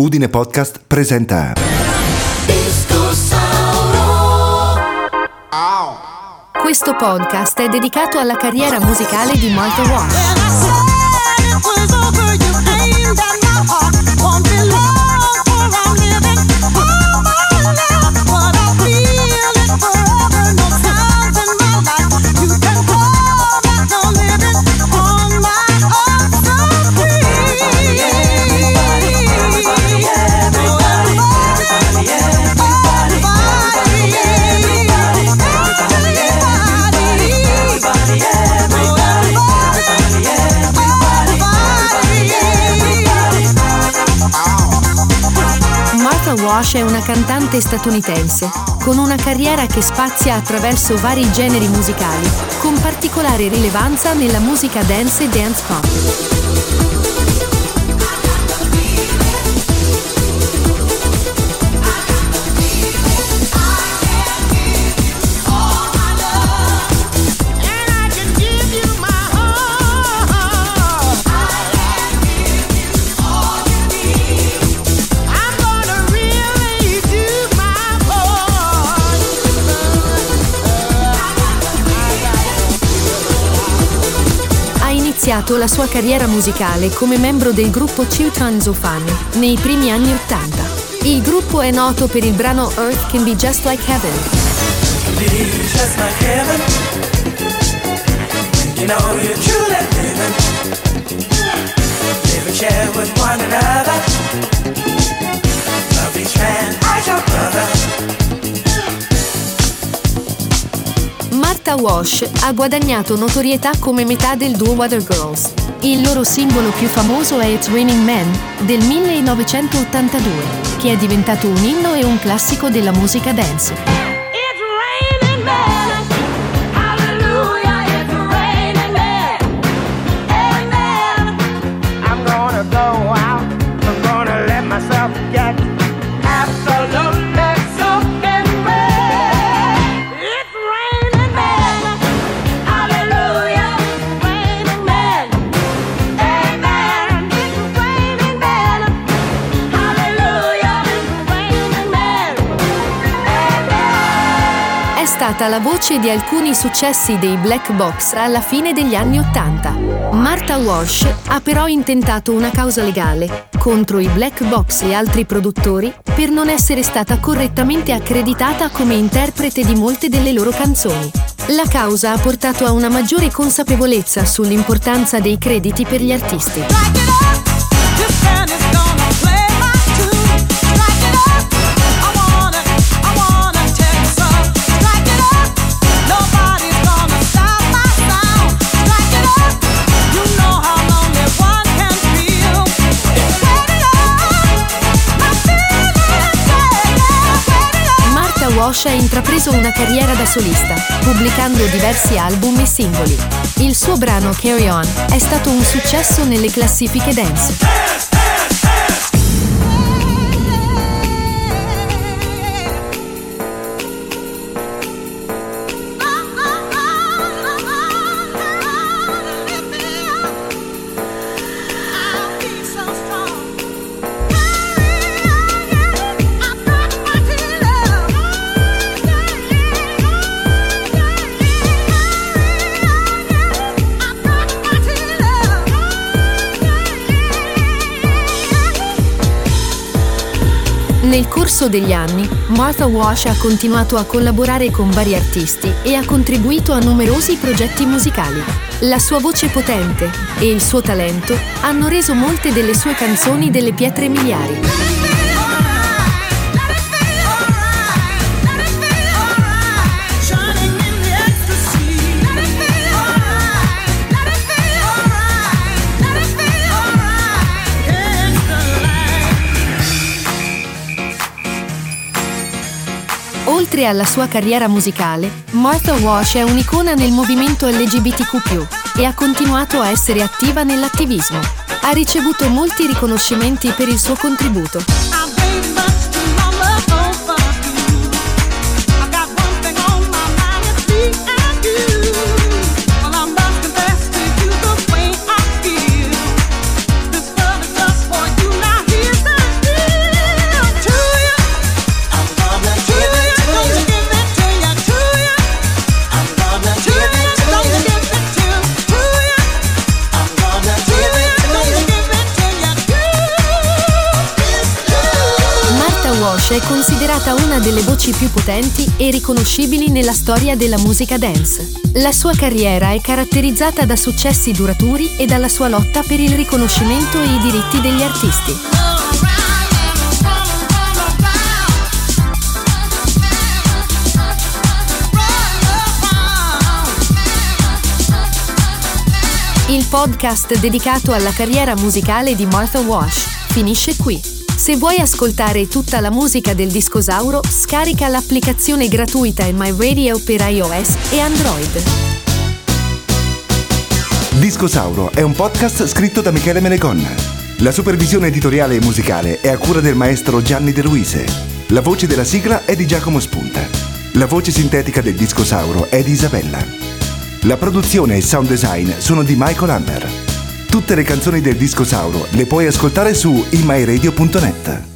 Udine Podcast presenta Questo podcast è dedicato alla carriera musicale di Martha Wash. Martha Wash è una cantante statunitense con una carriera che spazia attraverso vari generi musicali, con particolare rilevanza nella musica dance e dance pop. Iniziato la sua carriera musicale come membro del gruppo Chiltran Zofan nei primi anni Ottanta. Il gruppo è noto per il brano Earth Can Be Just Like Heaven. Share with one another. Martha Wash ha guadagnato notorietà come metà del duo Water Girls. Il loro singolo più famoso è It's Raining Men del 1982, che è diventato un inno e un classico della musica dance. Stata la voce di alcuni successi dei Black Box alla fine degli anni Ottanta. Martha Wash ha però intentato una causa legale contro i Black Box e altri produttori per non essere stata correttamente accreditata come interprete di molte delle loro canzoni. La causa ha portato a una maggiore consapevolezza sull'importanza dei crediti per gli artisti. Wash ha intrapreso una carriera da solista, pubblicando diversi album e singoli. Il suo brano Carry On è stato un successo nelle classifiche dance. Nel corso degli anni, Martha Wash ha continuato a collaborare con vari artisti e ha contribuito a numerosi progetti musicali. La sua voce potente e il suo talento hanno reso molte delle sue canzoni delle pietre miliari. Oltre alla sua carriera musicale, Martha Wash è un'icona nel movimento LGBTQ e ha continuato a essere attiva nell'attivismo. Ha ricevuto molti riconoscimenti per il suo contributo. Walsh è considerata una delle voci più potenti e riconoscibili nella storia della musica dance. La sua carriera è caratterizzata da successi duraturi e dalla sua lotta per il riconoscimento e i diritti degli artisti. Il podcast dedicato alla carriera musicale di Martha Wash finisce qui. Se vuoi ascoltare tutta la musica del discosauro, scarica l'applicazione gratuita in My Radio per iOS e Android. Discosauro è un podcast scritto da Michele Menegonna. La supervisione editoriale e musicale è a cura del maestro Gianni De Luise. La voce della sigla è di Giacomo Spunta. La voce sintetica del Discosauro è di Isabella. La produzione e il sound design sono di Michael Hammer. Tutte le canzoni del Discosauro le puoi ascoltare su imyradio.net.